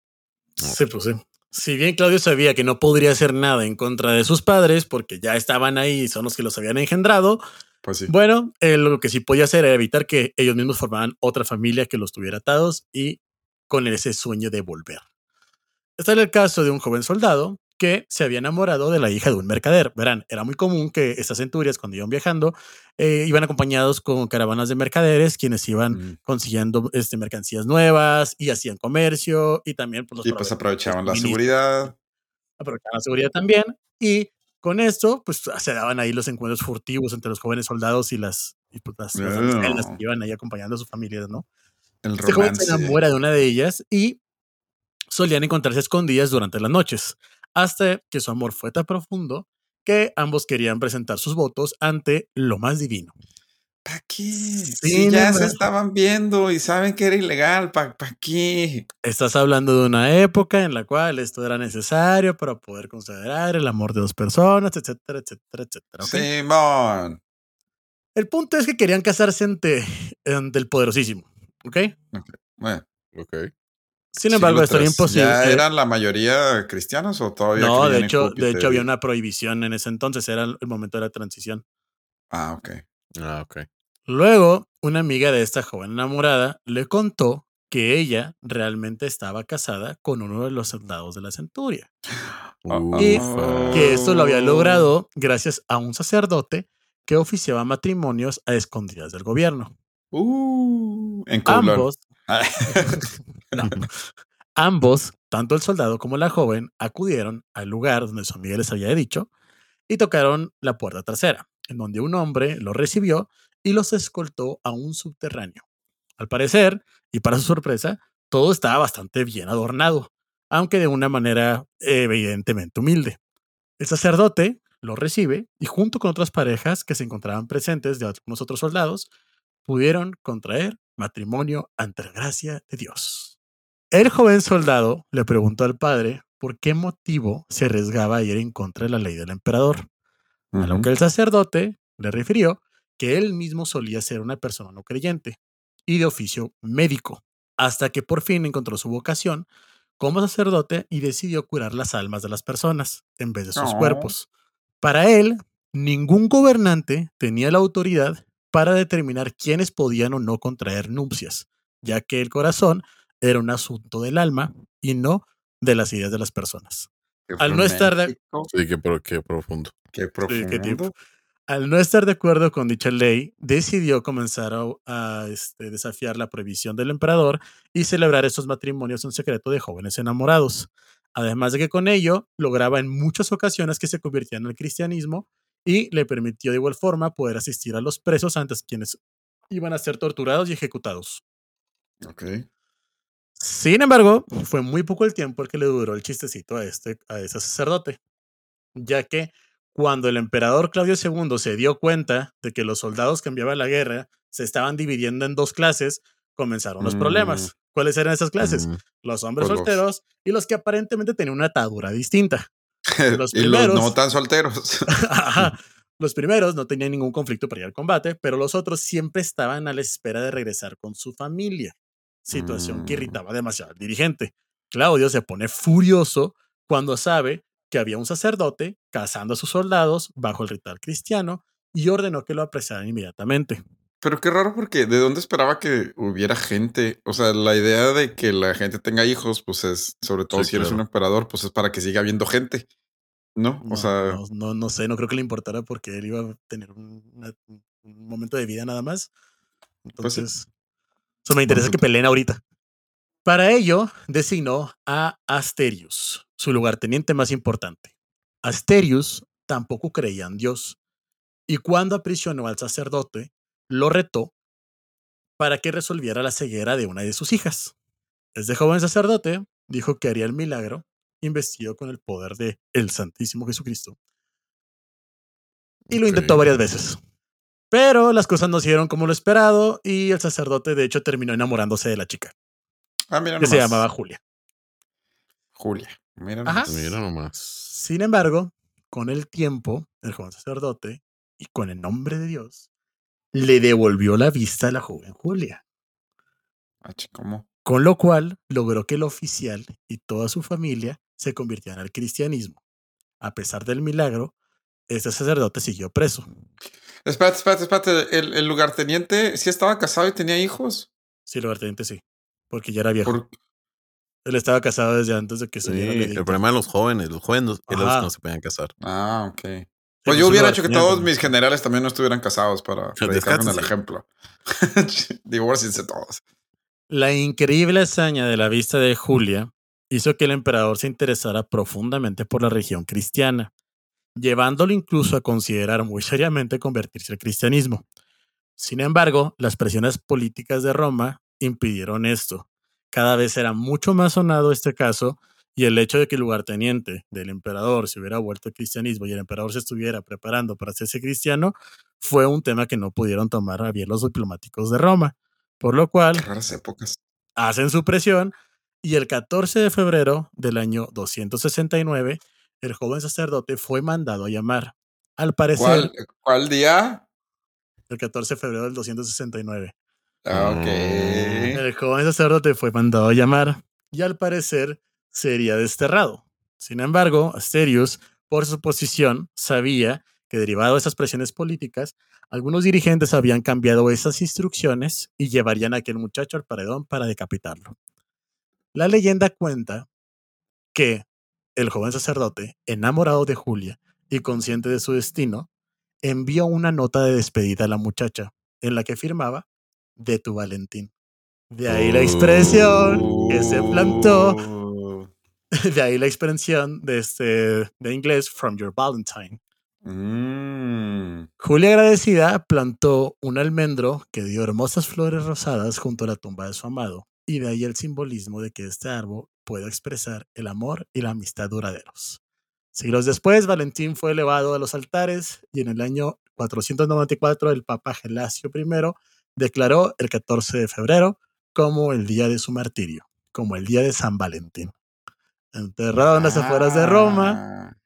[SPEAKER 2] Sí, pues sí. Si bien Claudio sabía que no podría hacer nada en contra de sus padres porque ya estaban ahí y son los que los habían engendrado,
[SPEAKER 1] pues
[SPEAKER 2] bueno, lo que sí podía hacer era evitar que ellos mismos formaran otra familia que los tuviera atados y con ese sueño de volver. Está en el caso de un joven soldado que se había enamorado de la hija de un mercader. Verán, era muy común que estas centurias, cuando iban viajando, eh, iban acompañados con caravanas de mercaderes, quienes iban mm. consiguiendo este, mercancías nuevas y hacían comercio y también...
[SPEAKER 1] Pues, y pues aprovechaban la seguridad.
[SPEAKER 2] Aprovechaban la seguridad también y con esto, pues se daban ahí los encuentros furtivos entre los jóvenes soldados y las, y pues, las, que iban ahí acompañando a sus familias, ¿no?
[SPEAKER 1] El este joven se
[SPEAKER 2] enamora de una de ellas y solían encontrarse escondidas durante las noches hasta que su amor fue tan profundo que ambos querían presentar sus votos ante lo más divino.
[SPEAKER 1] ¿Para qué? si ya se estaban viendo y saben que era ilegal, ¿para qué?
[SPEAKER 2] Estás hablando de una época en la cual esto era necesario para poder considerar el amor de dos personas, etcétera, etcétera, etcétera.
[SPEAKER 1] Simón.
[SPEAKER 2] El punto es que querían casarse ante, ante el poderosísimo, ¿ok?
[SPEAKER 1] Bueno,
[SPEAKER 3] Ok.
[SPEAKER 2] Sin embargo, esto era imposible.
[SPEAKER 1] ¿Ya eran la mayoría cristianos o todavía?
[SPEAKER 2] No, de hecho, de hecho había una prohibición en ese entonces, era el momento de la transición.
[SPEAKER 1] Ah, ok.
[SPEAKER 3] Ah, ok.
[SPEAKER 2] Luego, una amiga de esta joven enamorada le contó que ella realmente estaba casada con uno de los soldados de la centuria. y que esto lo había logrado gracias a un sacerdote que oficiaba matrimonios a escondidas del gobierno.
[SPEAKER 1] Uh, en
[SPEAKER 2] ambos, ambos, tanto el soldado como la joven, acudieron al lugar donde su amiga les había dicho y tocaron la puerta trasera, en donde un hombre los recibió y los escoltó a un subterráneo. Al parecer, y para su sorpresa, todo estaba bastante bien adornado, aunque de una manera evidentemente humilde. El sacerdote lo recibe y junto con otras parejas que se encontraban presentes de algunos otros soldados, pudieron contraer matrimonio ante la gracia de Dios. El joven soldado le preguntó al padre por qué motivo se arriesgaba a ir en contra de la ley del emperador, a lo que el sacerdote le refirió que él mismo solía ser una persona no creyente y de oficio médico, hasta que por fin encontró su vocación como sacerdote y decidió curar las almas de las personas en vez de sus cuerpos. Para él, ningún gobernante tenía la autoridad para determinar quiénes podían o no contraer nupcias, ya que el corazón era un asunto del alma y no de las ideas de las personas. Al no estar de...
[SPEAKER 3] Sí, qué, profundo.
[SPEAKER 1] Qué profundo.
[SPEAKER 2] Al no estar de acuerdo con dicha ley, decidió comenzar a, este, desafiar la prohibición del emperador y celebrar estos matrimonios en secreto de jóvenes enamorados. Además de que con ello lograba en muchas ocasiones que se convirtieran el cristianismo y le permitió de igual forma poder asistir a los presos antes quienes iban a ser torturados y ejecutados.
[SPEAKER 1] Ok.
[SPEAKER 2] Sin embargo, fue muy poco el tiempo el que le duró el chistecito a, este, a ese sacerdote, ya que cuando el emperador Claudio II se dio cuenta de que los soldados que enviaba a la guerra se estaban dividiendo en dos clases, comenzaron los problemas. Mm. ¿Cuáles eran esas clases? Mm. Los hombres pues solteros y los que aparentemente tenían una atadura distinta.
[SPEAKER 1] Los primeros, y los no tan solteros.
[SPEAKER 2] los primeros no tenían ningún conflicto para ir al combate, pero los otros siempre estaban a la espera de regresar con su familia. Situación que mm. irritaba demasiado al dirigente. Claudio se pone furioso cuando sabe que había un sacerdote cazando a sus soldados bajo el ritual cristiano y ordenó que lo apresaran inmediatamente.
[SPEAKER 1] Pero qué raro porque ¿de dónde esperaba que hubiera gente? O sea, la idea de que la gente tenga hijos, pues es, sobre todo si eres un emperador, pues es para que siga habiendo gente. ¿No? O sea.
[SPEAKER 2] No, no, sé, no creo que le importara porque él iba a tener un, momento de vida nada más. Pues Entonces, me interesa que peleen ahorita. Para ello, designó a Asterius, su lugarteniente más importante. Asterius tampoco creía en Dios, y cuando aprisionó al sacerdote, lo retó para que resolviera la ceguera de una de sus hijas. Este joven sacerdote dijo que haría el milagro investido con el poder de el Santísimo Jesucristo. Y lo intentó varias veces. Pero las cosas no siguieron como lo esperado y el sacerdote de hecho terminó enamorándose de la chica.
[SPEAKER 1] Ah, mira
[SPEAKER 2] que se llamaba Julia.
[SPEAKER 1] Julia. Mira
[SPEAKER 3] nomás.
[SPEAKER 2] Sin embargo, con el tiempo, el joven sacerdote, y con el nombre de Dios, le devolvió la vista a la joven Julia.
[SPEAKER 1] Ah, ¿Cómo?
[SPEAKER 2] Con lo cual logró que el oficial y toda su familia se convirtieran al cristianismo. A pesar del milagro, este sacerdote siguió preso.
[SPEAKER 1] Espérate, espérate, espérate. ¿El, el lugarteniente sí estaba casado y tenía hijos?
[SPEAKER 2] Sí, el lugarteniente sí porque ya era viejo. Él estaba casado desde antes de que se
[SPEAKER 3] sí, El problema de los jóvenes, los jóvenes no se podían casar.
[SPEAKER 1] Ah, ok. Pues, pues yo hubiera hecho que todos mis generales también no estuvieran casados para predicar el ejemplo. Divorciense todos.
[SPEAKER 2] La increíble hazaña de la vista de Julia hizo que el emperador se interesara profundamente por la religión cristiana, llevándolo incluso a considerar muy seriamente convertirse al cristianismo. Sin embargo, las presiones políticas de Roma impidieron esto. Cada vez era mucho más sonado este caso y el hecho de que el lugarteniente del emperador se hubiera vuelto al cristianismo y el emperador se estuviera preparando para hacerse cristiano fue un tema que no pudieron tomar a bien los diplomáticos de Roma. Por lo cual,
[SPEAKER 1] épocas.
[SPEAKER 2] hacen su presión y el 14 de febrero del año 269, el joven sacerdote fue mandado a llamar. Al parecer.
[SPEAKER 1] ¿Cuál, cuál día?
[SPEAKER 2] El 14 de febrero del 269.
[SPEAKER 1] Ah, ok.
[SPEAKER 2] El joven sacerdote fue mandado a llamar y al parecer sería desterrado. Sin embargo, Asterius, por su posición, sabía que derivado de esas presiones políticas, algunos dirigentes habían cambiado esas instrucciones y llevarían a aquel muchacho al paredón para decapitarlo. La leyenda cuenta que el joven sacerdote, enamorado de Julia y consciente de su destino, envió una nota de despedida a la muchacha en la que firmaba de tu Valentín. De ahí la expresión que se plantó. De ahí la expresión de, este, de inglés, from your Valentine.
[SPEAKER 1] Mm.
[SPEAKER 2] Julia agradecida plantó un almendro que dio hermosas flores rosadas junto a la tumba de su amado, y de ahí el simbolismo de que este árbol puede expresar el amor y la amistad duraderos. Siglos después, Valentín fue elevado a los altares y en el año 494 el Papa Gelasio I declaró el 14 de febrero como el día de su martirio, como el día de San Valentín. Enterrado en las afueras de Roma,
[SPEAKER 1] Ah.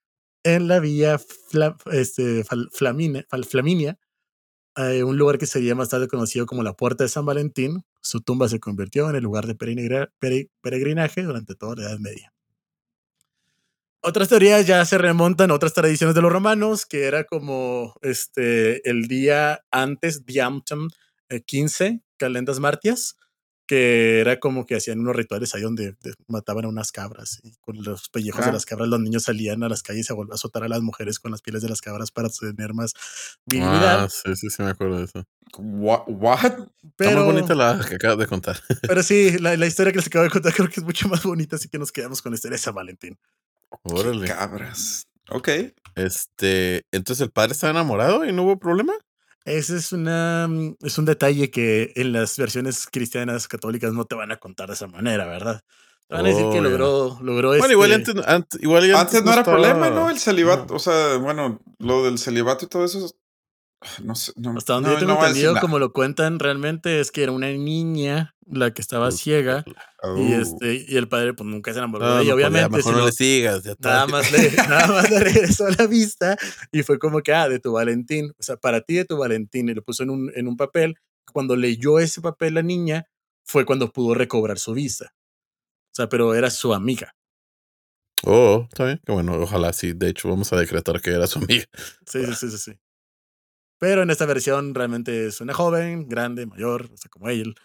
[SPEAKER 2] en la vía Fla- este, Fal- Flamine- Fal- Flaminia, un lugar que sería más tarde conocido como la Puerta de San Valentín. Su tumba se convirtió en el lugar de peregrina- pere- peregrinaje durante toda la Edad Media. Otras teorías ya se remontan a otras tradiciones de los romanos, que era como este, el día antes, Diamtum eh, 15, Calendas Martias, que era como que hacían unos rituales ahí donde de- mataban a unas cabras y con los pellejos de las cabras los niños salían a las calles a volver a azotar a las mujeres con las pieles de las cabras para tener más virilidad.
[SPEAKER 3] Ah, sí, sí, sí, me acuerdo de eso.
[SPEAKER 1] Wha- What?
[SPEAKER 3] Está
[SPEAKER 2] pero,
[SPEAKER 3] muy bonita la que acabas de contar.
[SPEAKER 2] pero sí, la, la historia que les acabo de contar creo que es mucho más bonita, así que nos quedamos con la historia de San Valentín.
[SPEAKER 3] Órale.
[SPEAKER 1] Cabras. Ok.
[SPEAKER 3] Este, entonces el padre estaba enamorado y no hubo problema.
[SPEAKER 2] Ese es, una, mm, es un detalle que en las versiones cristianas católicas no te van a contar de esa manera, ¿verdad? Te van a decir
[SPEAKER 3] Oh,
[SPEAKER 2] que logró, logró
[SPEAKER 3] Bueno, igual
[SPEAKER 2] este-
[SPEAKER 3] antes, ant- igual y
[SPEAKER 1] Antes no era
[SPEAKER 3] estaba-
[SPEAKER 1] problema, ¿no? El celibato.
[SPEAKER 2] No.
[SPEAKER 1] O sea, bueno, lo del celibato y todo eso. No sé. No,
[SPEAKER 2] Hasta donde
[SPEAKER 1] no,
[SPEAKER 2] yo tengo entendido, como lo cuentan realmente, es que era una niña la que estaba ciega y,
[SPEAKER 1] Oh.
[SPEAKER 2] este, y el padre pues nunca se enamoró
[SPEAKER 3] no, pues ya,
[SPEAKER 2] obviamente.
[SPEAKER 3] mejor no le sigas. Ya
[SPEAKER 2] nada, más le, nada más le regresó la vista y fue como que, ah, de tu Valentín. O sea, para ti de tu Valentín. Y lo puso en un, en un papel. Cuando leyó ese papel la niña, fue cuando pudo recobrar su vista. O sea, pero era su amiga.
[SPEAKER 3] Oh, está bien. Qué bueno, ojalá sí. De hecho, vamos a decretar que era su amiga.
[SPEAKER 2] Sí, sí, sí, sí, sí. Pero en esta versión realmente es una joven, grande, mayor, o sea, como él.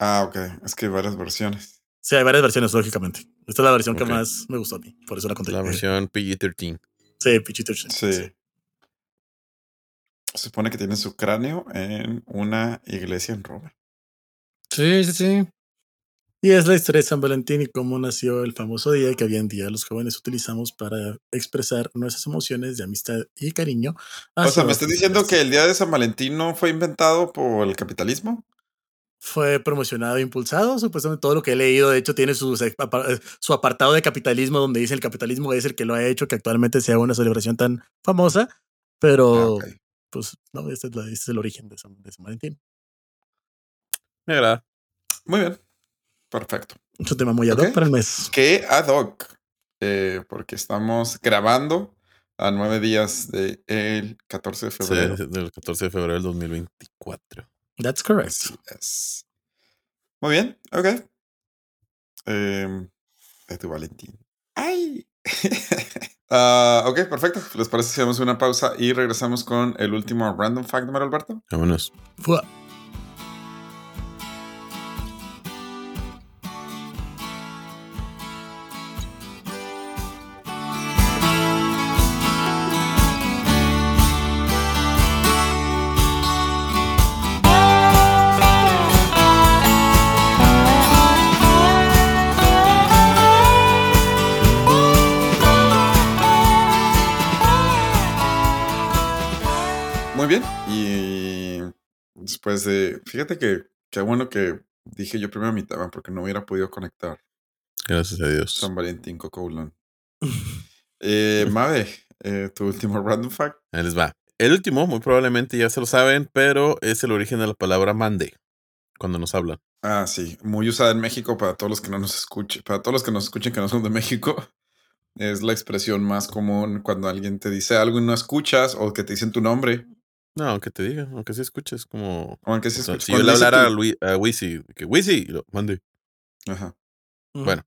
[SPEAKER 1] Ah, ok. Es que hay varias versiones.
[SPEAKER 2] Sí, hay varias versiones, lógicamente. Esta es la versión que más me gustó a mí. Por eso la conté.
[SPEAKER 3] La versión PG-13.
[SPEAKER 2] Sí, Pichito.
[SPEAKER 1] Sí. Se supone que tiene su cráneo en una iglesia en Roma.
[SPEAKER 2] Sí, sí, sí. Y es la historia de San Valentín y cómo nació el famoso día que hoy en día los jóvenes utilizamos para expresar nuestras emociones de amistad y cariño.
[SPEAKER 1] O sea, ¿me estás diciendo que el día de San Valentín no fue inventado por el capitalismo?
[SPEAKER 2] fue promocionado e impulsado? Supuestamente todo lo que he leído, de hecho, tiene su, su apartado de capitalismo donde dice el capitalismo es el que lo ha hecho que actualmente sea una celebración tan famosa, pero
[SPEAKER 1] Ah,
[SPEAKER 2] pues no, este es, la- este es el origen de San, de San Valentín.
[SPEAKER 3] Me agrada.
[SPEAKER 1] Muy bien. Perfecto.
[SPEAKER 2] Es un tema muy ad hoc para el mes.
[SPEAKER 1] Que ad hoc. eh, porque estamos grabando a nueve días del 14 de
[SPEAKER 3] Sí,
[SPEAKER 1] febrero.
[SPEAKER 3] del 14 de febrero del 2024.
[SPEAKER 2] That's correct.
[SPEAKER 1] Así es. Muy bien, ok. Em, de tu Valentín. ¡Ay! Ah, ok, perfecto. ¿Les parece si hacemos una pausa y regresamos con el último random fact de Mario Alberto?
[SPEAKER 3] Vámonos.
[SPEAKER 2] Fua.
[SPEAKER 1] Después de. Fíjate que qué bueno que dije yo primero mi tema porque no hubiera podido conectar
[SPEAKER 3] Gracias a Dios.
[SPEAKER 1] San Valentín Cocoulon. Eh, Mave, eh, tu último random fact.
[SPEAKER 3] Ahí les va. El último, muy probablemente ya se lo saben, pero es el origen de la palabra mande cuando nos hablan.
[SPEAKER 1] Ah, sí, muy usada en México para todos los que no nos escuchen, para todos los que nos escuchen que no son de México. Es la expresión más común cuando alguien te dice algo y no escuchas o que te dicen tu nombre
[SPEAKER 3] No, aunque te diga, aunque sí escuches, como.
[SPEAKER 1] aunque sí escuches.
[SPEAKER 3] si yo le hablara a, Luis, a Wisi, que Wisi, lo mande.
[SPEAKER 1] Ajá.
[SPEAKER 3] Bueno,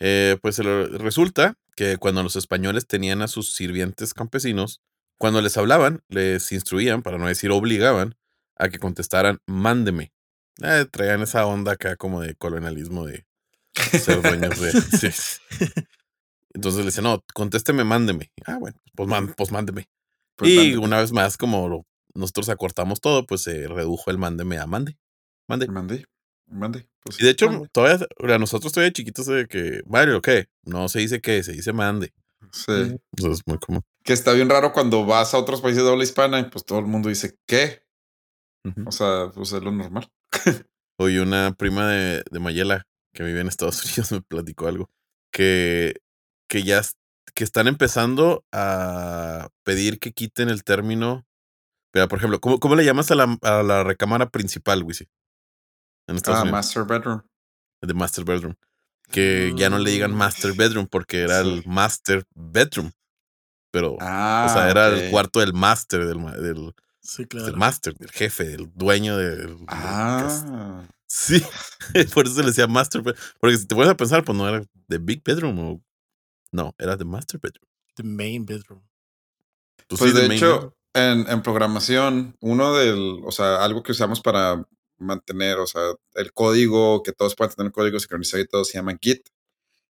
[SPEAKER 3] eh, pues resulta que cuando los españoles tenían a sus sirvientes campesinos, cuando les hablaban, les instruían, para no decir obligaban, a que contestaran, mándeme. Eh, traían esa onda acá como de colonialismo de ser dueños de... Entonces le decían, no, contésteme, mándeme. Ah, bueno, pues, pues mándeme. Pues y una vez más, como nosotros acortamos todo, pues se redujo el mándeme a mande. Mande.
[SPEAKER 1] Mande. Mande.
[SPEAKER 3] Pues, y de hecho, todavía, nosotros todavía chiquitos de que, Mario, ¿qué? No se dice qué, se dice mande.
[SPEAKER 1] Sí.
[SPEAKER 3] Eso es muy común.
[SPEAKER 1] Que está bien raro cuando vas a otros países de habla hispana y pues todo el mundo dice ¿qué? O sea, pues es lo normal.
[SPEAKER 3] Hoy una prima de, de Mayela que vive en Estados Unidos me platicó algo. Que, que ya que están empezando a pedir que quiten el término. Pero, por ejemplo, ¿cómo, cómo le llamas a la, a la recámara principal, Wisi?
[SPEAKER 1] En Estados ah, Master Bedroom.
[SPEAKER 3] De Master Bedroom. Que ya no le digan mm, Master Bedroom porque era el Master Bedroom. Pero,
[SPEAKER 1] ah,
[SPEAKER 3] o sea, era el cuarto del Master, del, del,
[SPEAKER 2] sí, claro.
[SPEAKER 3] del Master, del jefe, del dueño del.
[SPEAKER 1] ah.
[SPEAKER 3] Sí, por eso se le decía Master Bedroom. Porque si te pones a pensar, pues no era de Big Bedroom o. No, era de Master Bedroom.
[SPEAKER 2] The Main Bedroom.
[SPEAKER 1] Pues, pues de hecho, en, en programación, uno del. O sea, algo que usamos para mantener, o sea, el código, que todos puedan tener código sincronizado y todo se llama Git.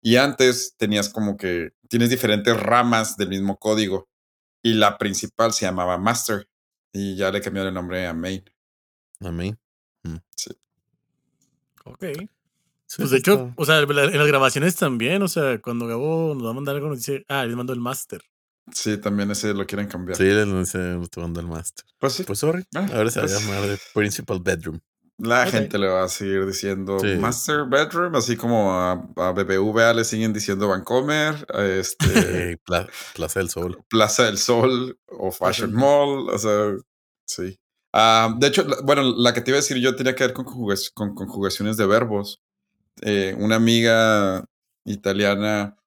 [SPEAKER 1] Y antes tenías como que tienes diferentes ramas del mismo código y la principal se llamaba Master y ya le cambiaron el nombre a Main.
[SPEAKER 3] A Main.
[SPEAKER 1] Mm. Sí.
[SPEAKER 2] Ok. pues de hecho, o sea, en las grabaciones también, o sea, cuando Gabo nos va a mandar algo, nos dice, ah, le mando el Master.
[SPEAKER 1] Sí, también ese lo quieren cambiar.
[SPEAKER 3] Sí, le mando el Master.
[SPEAKER 1] Pues sí.
[SPEAKER 3] Pues sorry.
[SPEAKER 1] Ah,
[SPEAKER 3] Ahora se va a
[SPEAKER 1] pues
[SPEAKER 3] llamar de Principal Bedroom.
[SPEAKER 1] La gente le va a seguir diciendo Master Bedroom, así como a, a, BBVA le siguen diciendo Vancomer, este,
[SPEAKER 3] Plaza del Sol.
[SPEAKER 1] Plaza del Sol o Fashion Mall, o sea, sí. Ah, de hecho, bueno, la que te iba a decir yo tenía que ver con, con conjugaciones de verbos. Eh, una amiga italiana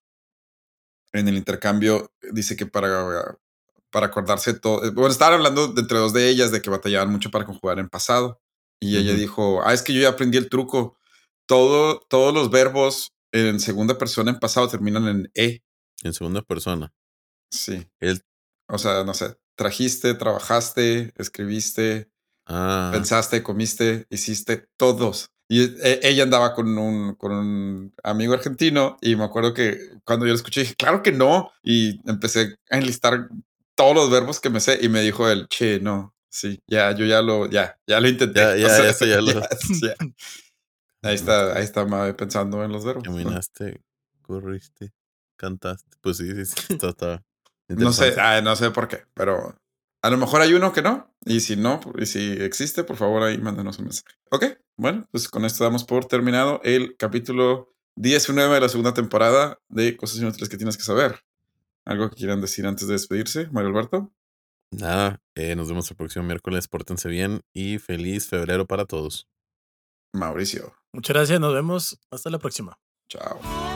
[SPEAKER 1] en el intercambio dice que para, para acordarse todo, bueno, estaban hablando de entre dos de ellas de que batallaban mucho para conjugar en pasado. Y ella dijo, ah, es que yo ya aprendí el truco. Todo, todos los verbos en segunda persona en pasado terminan en E.
[SPEAKER 3] En segunda persona.
[SPEAKER 1] Sí.
[SPEAKER 3] El...
[SPEAKER 1] O sea, no sé, trajiste, trabajaste, escribiste,
[SPEAKER 3] ah.
[SPEAKER 1] pensaste, comiste, hiciste todos. Y e, ella andaba con un, con un amigo argentino y me acuerdo que cuando yo lo escuché dije, claro que no. Y empecé a enlistar todos los verbos que me sé y me dijo él, che, no, Sí, ya, yo ya lo, ya, ya lo intenté.
[SPEAKER 3] Ya, ya, eso ya lo.
[SPEAKER 1] Ahí está, ahí está pensando en los verbos.
[SPEAKER 3] Caminaste, corriste, cantaste. Pues sí, sí, sí, está,
[SPEAKER 1] No sé, no sé por qué, pero a lo mejor hay uno que no. Y si no, y si existe, por favor ahí mándanos un mensaje. Ok, bueno, pues con esto damos por terminado el capítulo 19 de la segunda temporada de Cosas Inútiles que tienes que saber. ¿Algo que quieran decir antes de despedirse, Mario Alberto?
[SPEAKER 3] Nada, eh, nos vemos el próximo miércoles. Pórtense bien y feliz febrero para todos.
[SPEAKER 1] Mauricio.
[SPEAKER 2] Muchas gracias, nos vemos. Hasta la próxima.
[SPEAKER 1] Chao.